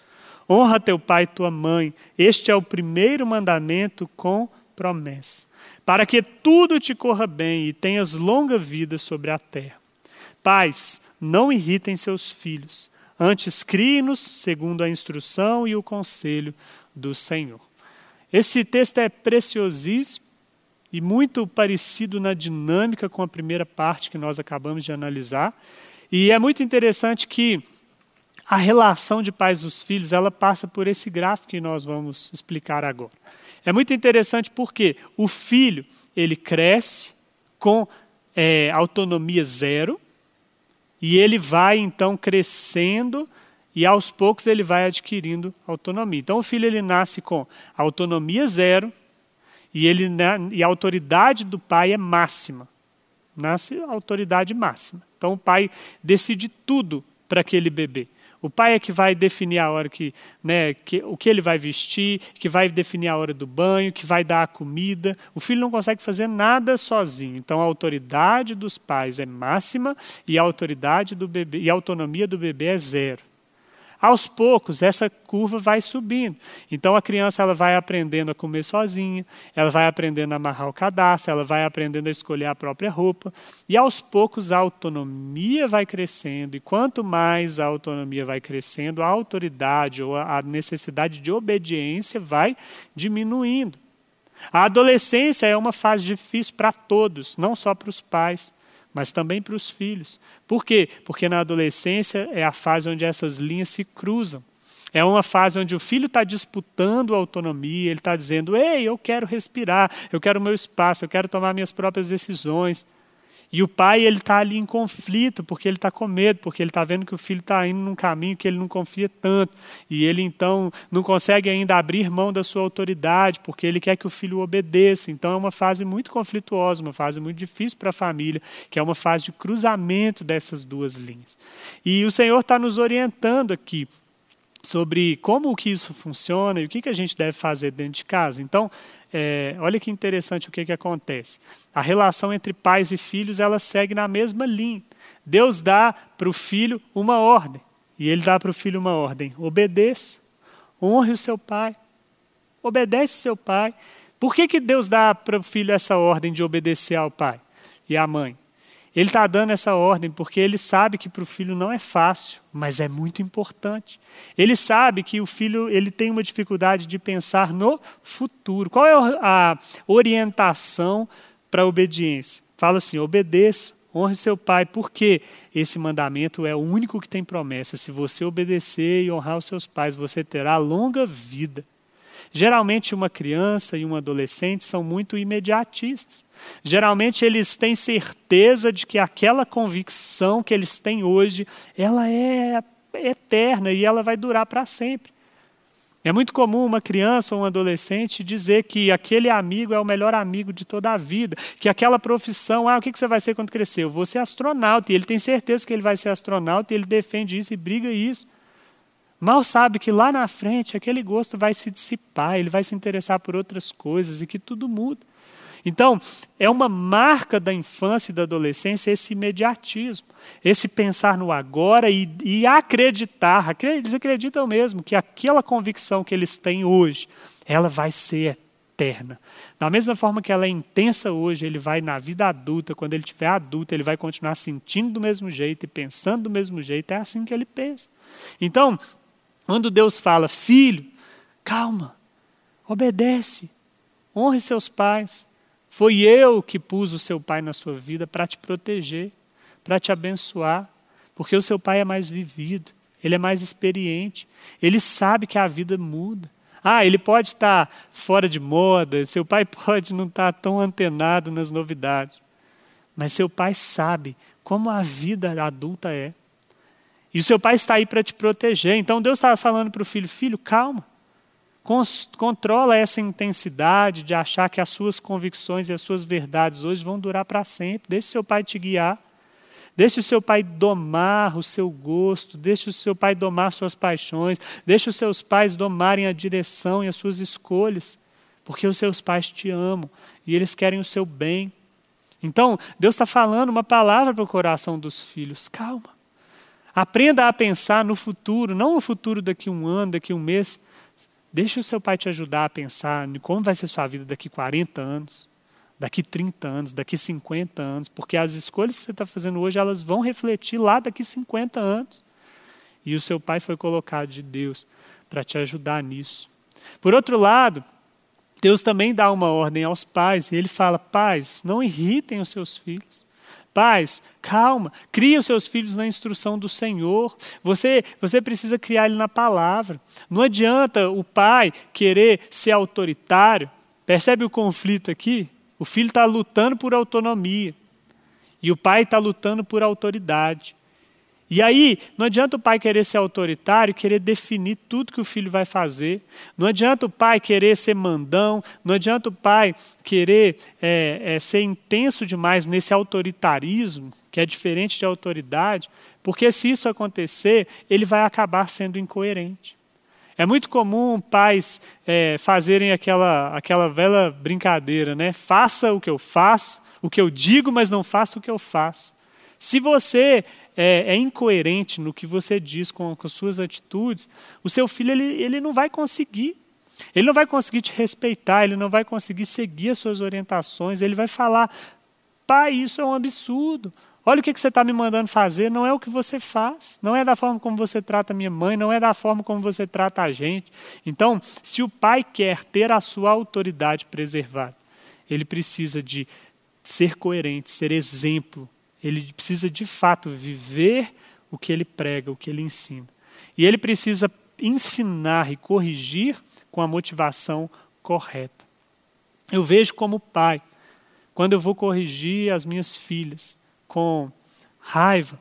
Speaker 1: Honra teu pai e tua mãe. Este é o primeiro mandamento com promessa, para que tudo te corra bem e tenhas longa vida sobre a terra. Pais, não irritem seus filhos, antes criem-nos segundo a instrução e o conselho do Senhor. Esse texto é preciosíssimo e muito parecido na dinâmica com a primeira parte que nós acabamos de analisar. E é muito interessante que a relação de pais dos filhos, ela passa por esse gráfico que nós vamos explicar agora. É muito interessante porque o filho, ele cresce com é, autonomia zero, e ele vai então crescendo e aos poucos ele vai adquirindo autonomia. Então o filho ele nasce com autonomia zero e ele e a autoridade do pai é máxima. Nasce a autoridade máxima. Então o pai decide tudo para aquele bebê. O pai é que vai definir a hora que, né, que, o que ele vai vestir, que vai definir a hora do banho, que vai dar a comida. O filho não consegue fazer nada sozinho. Então a autoridade dos pais é máxima e a autoridade do bebê e a autonomia do bebê é zero. Aos poucos, essa curva vai subindo. Então, a criança ela vai aprendendo a comer sozinha, ela vai aprendendo a amarrar o cadastro, ela vai aprendendo a escolher a própria roupa. E, aos poucos, a autonomia vai crescendo. E quanto mais a autonomia vai crescendo, a autoridade ou a necessidade de obediência vai diminuindo. A adolescência é uma fase difícil para todos, não só para os pais mas também para os filhos. Por quê? Porque na adolescência é a fase onde essas linhas se cruzam. É uma fase onde o filho está disputando a autonomia, ele está dizendo: Ei, eu quero respirar, eu quero meu espaço, eu quero tomar minhas próprias decisões. E o pai ele está ali em conflito porque ele está com medo, porque ele está vendo que o filho está indo num caminho que ele não confia tanto. E ele então não consegue ainda abrir mão da sua autoridade, porque ele quer que o filho obedeça. Então é uma fase muito conflituosa, uma fase muito difícil para a família, que é uma fase de cruzamento dessas duas linhas. E o Senhor está nos orientando aqui sobre como que isso funciona e o que, que a gente deve fazer dentro de casa. Então, é, olha que interessante o que, que acontece. A relação entre pais e filhos ela segue na mesma linha. Deus dá para o filho uma ordem. E ele dá para o filho uma ordem: obedeça, honre o seu pai, obedece seu pai. Por que, que Deus dá para o filho essa ordem de obedecer ao pai e à mãe? Ele está dando essa ordem porque ele sabe que para o filho não é fácil, mas é muito importante. Ele sabe que o filho ele tem uma dificuldade de pensar no futuro. Qual é a orientação para a obediência? Fala assim: obedeça, honre seu pai, porque esse mandamento é o único que tem promessa. Se você obedecer e honrar os seus pais, você terá longa vida. Geralmente, uma criança e um adolescente são muito imediatistas. Geralmente, eles têm certeza de que aquela convicção que eles têm hoje, ela é eterna e ela vai durar para sempre. É muito comum uma criança ou um adolescente dizer que aquele amigo é o melhor amigo de toda a vida, que aquela profissão, ah, o que você vai ser quando crescer? Eu vou ser astronauta, e ele tem certeza que ele vai ser astronauta, e ele defende isso e briga isso. Mal sabe que lá na frente aquele gosto vai se dissipar, ele vai se interessar por outras coisas e que tudo muda. Então, é uma marca da infância e da adolescência esse imediatismo, esse pensar no agora e, e acreditar. Eles acreditam mesmo que aquela convicção que eles têm hoje, ela vai ser eterna. Da mesma forma que ela é intensa hoje, ele vai na vida adulta, quando ele tiver adulto, ele vai continuar sentindo do mesmo jeito e pensando do mesmo jeito. É assim que ele pensa. Então, quando Deus fala, filho, calma, obedece, honre seus pais. Foi eu que pus o seu pai na sua vida para te proteger, para te abençoar, porque o seu pai é mais vivido, ele é mais experiente, ele sabe que a vida muda. Ah, ele pode estar fora de moda, seu pai [laughs] pode não estar tão antenado nas novidades, mas seu pai sabe como a vida adulta é. E o seu pai está aí para te proteger. Então Deus estava falando para o filho: filho, calma. Controla essa intensidade de achar que as suas convicções e as suas verdades hoje vão durar para sempre. Deixe seu pai te guiar. Deixe o seu pai domar o seu gosto, deixe o seu pai domar suas paixões, deixe os seus pais domarem a direção e as suas escolhas, porque os seus pais te amam e eles querem o seu bem. Então, Deus está falando uma palavra para o coração dos filhos: calma. Aprenda a pensar no futuro, não no futuro daqui um ano, daqui um mês. Deixe o seu pai te ajudar a pensar em como vai ser sua vida daqui 40 anos daqui 30 anos, daqui 50 anos, porque as escolhas que você está fazendo hoje, elas vão refletir lá daqui 50 anos. E o seu pai foi colocado de Deus para te ajudar nisso. Por outro lado, Deus também dá uma ordem aos pais, e ele fala: pais, não irritem os seus filhos. Pais, calma, cria os seus filhos na instrução do Senhor. Você, você precisa criar ele na palavra. Não adianta o pai querer ser autoritário. Percebe o conflito aqui? O filho está lutando por autonomia. E o pai está lutando por autoridade. E aí, não adianta o pai querer ser autoritário querer definir tudo que o filho vai fazer. Não adianta o pai querer ser mandão. Não adianta o pai querer é, é, ser intenso demais nesse autoritarismo, que é diferente de autoridade, porque se isso acontecer, ele vai acabar sendo incoerente. É muito comum pais é, fazerem aquela, aquela velha brincadeira, né? Faça o que eu faço, o que eu digo, mas não faça o que eu faço. Se você é, é incoerente no que você diz com, com suas atitudes, o seu filho ele, ele não vai conseguir. Ele não vai conseguir te respeitar, ele não vai conseguir seguir as suas orientações, ele vai falar: pai, isso é um absurdo. Olha o que, você está me mandando fazer, não é o que você faz, não é da forma como você trata minha mãe, não é da forma como você trata a gente. Então, se o pai quer ter a sua autoridade preservada, ele precisa de ser coerente, ser exemplo. Ele precisa de fato viver o que ele prega, o que ele ensina. E ele precisa ensinar e corrigir com a motivação correta. Eu vejo como pai, quando eu vou corrigir as minhas filhas, com raiva,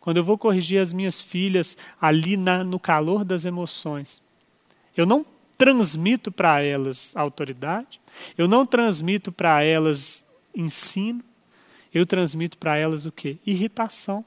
Speaker 1: quando eu vou corrigir as minhas filhas ali na, no calor das emoções, eu não transmito para elas autoridade, eu não transmito para elas ensino, eu transmito para elas o que? Irritação.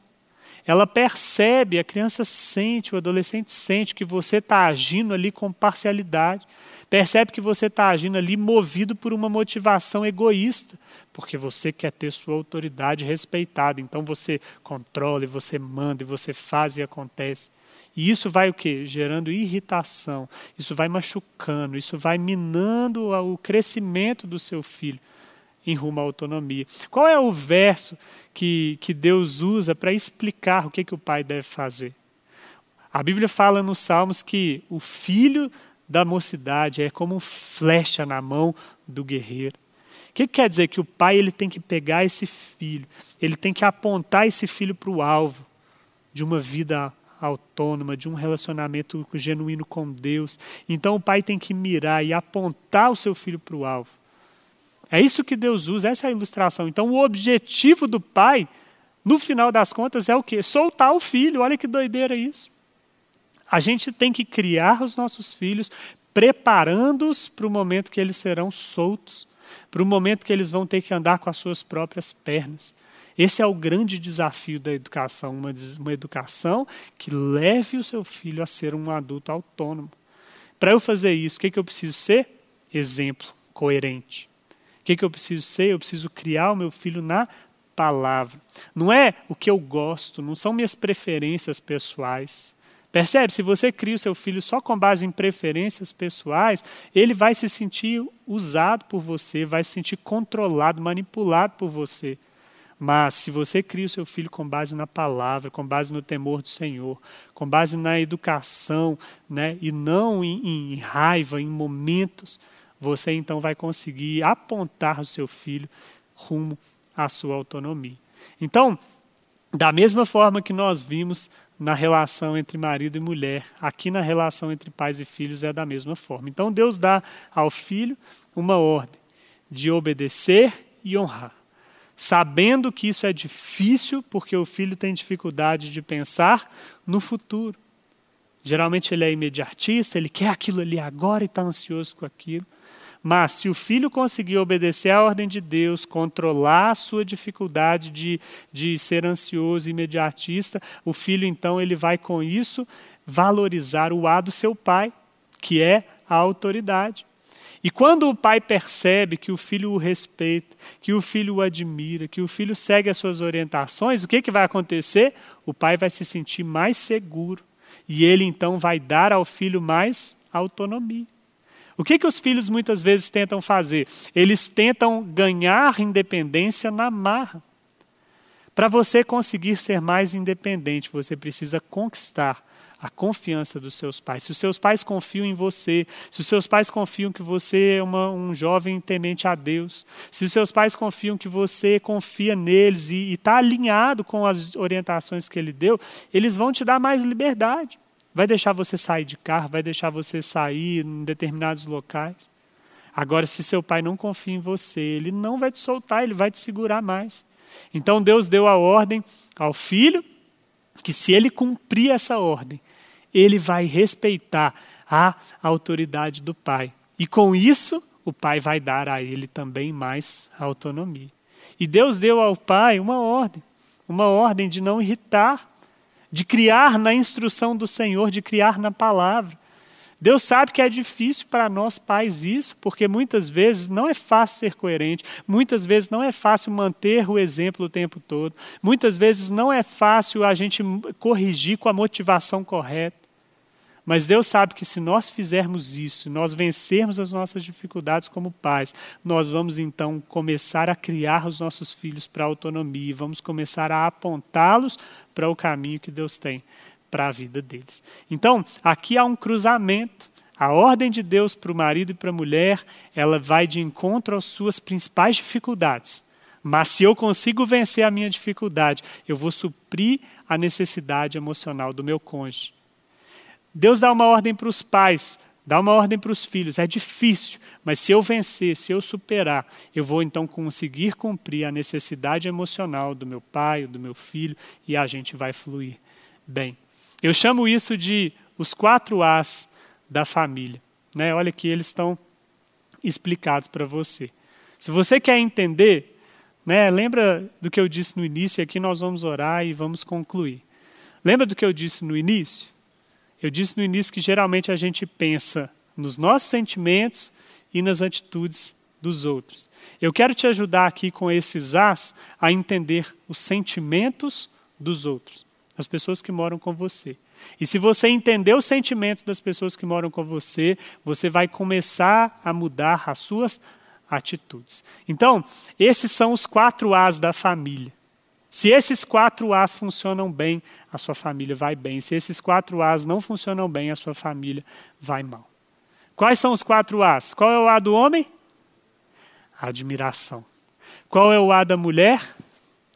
Speaker 1: Ela percebe, a criança sente, o adolescente sente que você está agindo ali com parcialidade, percebe que você está agindo ali movido por uma motivação egoísta, porque você quer ter sua autoridade respeitada. Então você controla, e você manda, e você faz e acontece. E isso vai o quê? Gerando irritação, isso vai machucando, isso vai minando o crescimento do seu filho em rumo à autonomia. Qual é o verso que, que Deus usa para explicar o que, que o pai deve fazer? A Bíblia fala nos Salmos que o filho da mocidade é como flecha na mão do guerreiro que quer dizer? Que o pai ele tem que pegar esse filho, ele tem que apontar esse filho para o alvo de uma vida autônoma, de um relacionamento genuíno com Deus. Então o pai tem que mirar e apontar o seu filho para o alvo. É isso que Deus usa, essa é a ilustração. Então o objetivo do pai, no final das contas, é o quê? Soltar o filho. Olha que doideira isso. A gente tem que criar os nossos filhos, preparando-os para o momento que eles serão soltos para o momento que eles vão ter que andar com as suas próprias pernas. Esse é o grande desafio da educação, uma, uma educação que leve o seu filho a ser um adulto autônomo. Para eu fazer isso, o que, que eu preciso ser? Exemplo, coerente. Que, que eu preciso ser? Eu preciso criar o meu filho na palavra. Não é o que eu gosto, não são minhas preferências pessoais. Percebe? Se você cria o seu filho só com base em preferências pessoais, ele vai se sentir usado por você, vai se sentir controlado, manipulado por você. Mas se você cria o seu filho com base na palavra, com base no temor do Senhor, com base na educação, né, e não em, em raiva, em momentos, você então vai conseguir apontar o seu filho rumo à sua autonomia. Então, da mesma forma que nós vimos na relação entre marido e mulher, aqui na relação entre pais e filhos é da mesma forma. Então Deus dá ao filho uma ordem de obedecer e honrar. sabendo que isso é difícil, porque o filho tem dificuldade de pensar no futuro. Geralmente ele é imediatista, ele quer aquilo ali agora e está ansioso com aquilo. Mas se o filho conseguir obedecer à ordem de Deus, controlar a sua dificuldade de, de ser ansioso e imediatista, o filho então ele vai com isso valorizar o A do seu pai, que é a autoridade. E quando o pai percebe que o filho o respeita, que o filho o admira, que o filho segue as suas orientações, o que, que vai acontecer? O pai vai se sentir mais seguro. E ele então vai dar ao filho mais autonomia. O que, que os filhos muitas vezes tentam fazer? Eles tentam ganhar independência na marra. Para você conseguir ser mais independente, você precisa conquistar a confiança dos seus pais. Se os seus pais confiam em você, se os seus pais confiam que você é uma, um jovem temente a Deus, se os seus pais confiam que você confia neles e está alinhado com as orientações que ele deu, eles vão te dar mais liberdade. Vai deixar você sair de carro, vai deixar você sair em determinados locais. Agora, se seu pai não confia em você, ele não vai te soltar, ele vai te segurar mais. Então Deus deu a ordem ao filho que se ele cumprir essa ordem, ele vai respeitar a autoridade do pai. E com isso, o pai vai dar a ele também mais autonomia. E Deus deu ao pai uma ordem, uma ordem de não irritar, de criar na instrução do Senhor, de criar na palavra. Deus sabe que é difícil para nós pais isso, porque muitas vezes não é fácil ser coerente, muitas vezes não é fácil manter o exemplo o tempo todo, muitas vezes não é fácil a gente corrigir com a motivação correta. Mas Deus sabe que se nós fizermos isso, nós vencermos as nossas dificuldades como pais, nós vamos então começar a criar os nossos filhos para a autonomia, vamos começar a apontá-los para o caminho que Deus tem para a vida deles. Então, aqui há um cruzamento. A ordem de Deus para o marido e para a mulher, ela vai de encontro às suas principais dificuldades. Mas se eu consigo vencer a minha dificuldade, eu vou suprir a necessidade emocional do meu cônjuge. Deus dá uma ordem para os pais, dá uma ordem para os filhos. É difícil, mas se eu vencer, se eu superar, eu vou então conseguir cumprir a necessidade emocional do meu pai, do meu filho, e a gente vai fluir bem. Eu chamo isso de os quatro As da família. Né? Olha que eles estão explicados para você. Se você quer entender, né, lembra do que eu disse no início, aqui nós vamos orar e vamos concluir. Lembra do que eu disse no início? Eu disse no início que geralmente a gente pensa nos nossos sentimentos e nas atitudes dos outros. Eu quero te ajudar aqui com esses as a entender os sentimentos dos outros, das pessoas que moram com você. E se você entender os sentimentos das pessoas que moram com você, você vai começar a mudar as suas atitudes. Então, esses são os quatro As da família. Se esses quatro As funcionam bem, a sua família vai bem. Se esses quatro As não funcionam bem, a sua família vai mal. Quais são os quatro As? Qual é o A do homem? Admiração. Qual é o A da mulher?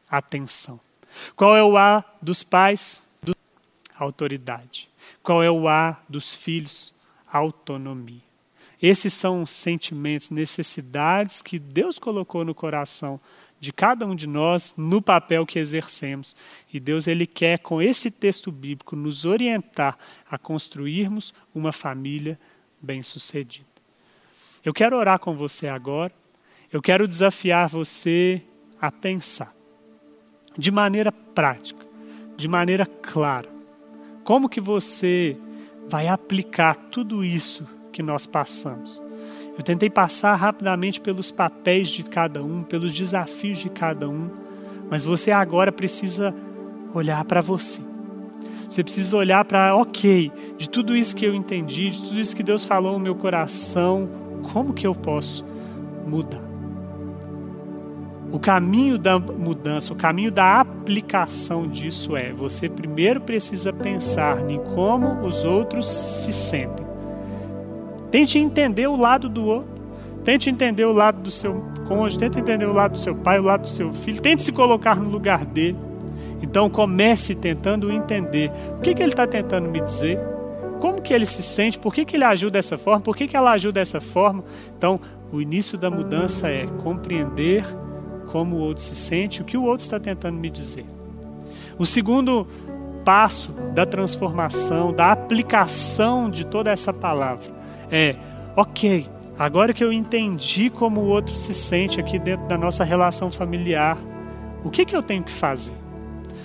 Speaker 1: Atenção. Qual é o A dos pais? Do... Autoridade. Qual é o A dos filhos? Autonomia. Esses são os sentimentos, necessidades que Deus colocou no coração de cada um de nós no papel que exercemos. E Deus ele quer com esse texto bíblico nos orientar a construirmos uma família bem-sucedida. Eu quero orar com você agora. Eu quero desafiar você a pensar de maneira prática, de maneira clara. Como que você vai aplicar tudo isso que nós passamos? Eu tentei passar rapidamente pelos papéis de cada um, pelos desafios de cada um, mas você agora precisa olhar para você. Você precisa olhar para, ok, de tudo isso que eu entendi, de tudo isso que Deus falou no meu coração, como que eu posso mudar? O caminho da mudança, o caminho da aplicação disso é: você primeiro precisa pensar em como os outros se sentem. Tente entender o lado do outro. Tente entender o lado do seu cônjuge, tente entender o lado do seu pai, o lado do seu filho. Tente se colocar no lugar dele. Então comece tentando entender o que, que ele está tentando me dizer, como que ele se sente, por que, que ele agiu dessa forma, por que, que ela agiu dessa forma. Então, o início da mudança é compreender como o outro se sente, o que o outro está tentando me dizer. O segundo passo da transformação, da aplicação de toda essa palavra é: ok, agora que eu entendi como o outro se sente aqui dentro da nossa relação familiar, o que, que eu tenho que fazer?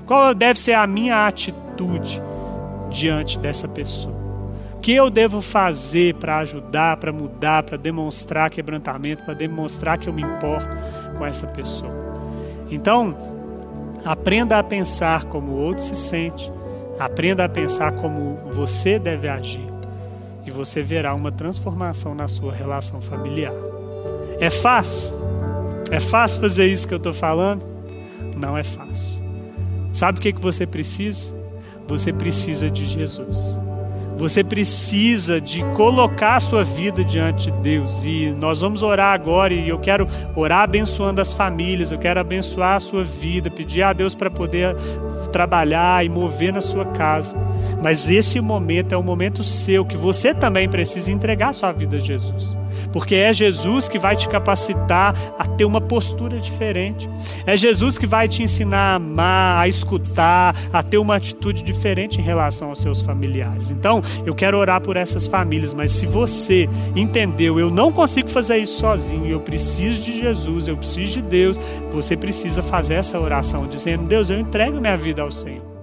Speaker 1: Qual deve ser a minha atitude diante dessa pessoa? O que eu devo fazer para ajudar, para mudar, para demonstrar quebrantamento, para demonstrar que eu me importo com essa pessoa? Então, aprenda a pensar como o outro se sente, aprenda a pensar como você deve agir, você verá uma transformação na sua relação familiar. É fácil? É fácil fazer isso que eu estou falando? Não é fácil. Sabe o que, que você precisa? Você precisa de Jesus. Você precisa de colocar a sua vida diante de Deus. E nós vamos orar agora. E eu quero orar abençoando as famílias. Eu quero abençoar a sua vida. Pedir a Deus para poder trabalhar e mover na sua casa. Mas esse momento é o momento seu que você também precisa entregar a sua vida a Jesus porque é Jesus que vai te capacitar a ter uma postura diferente. É Jesus que vai te ensinar a amar, a escutar, a ter uma atitude diferente em relação aos seus familiares. Então, eu quero orar por essas famílias, mas se você entendeu, eu não consigo fazer isso sozinho, eu preciso de Jesus, eu preciso de Deus, você precisa fazer essa oração dizendo: Deus, eu entrego minha vida ao Senhor.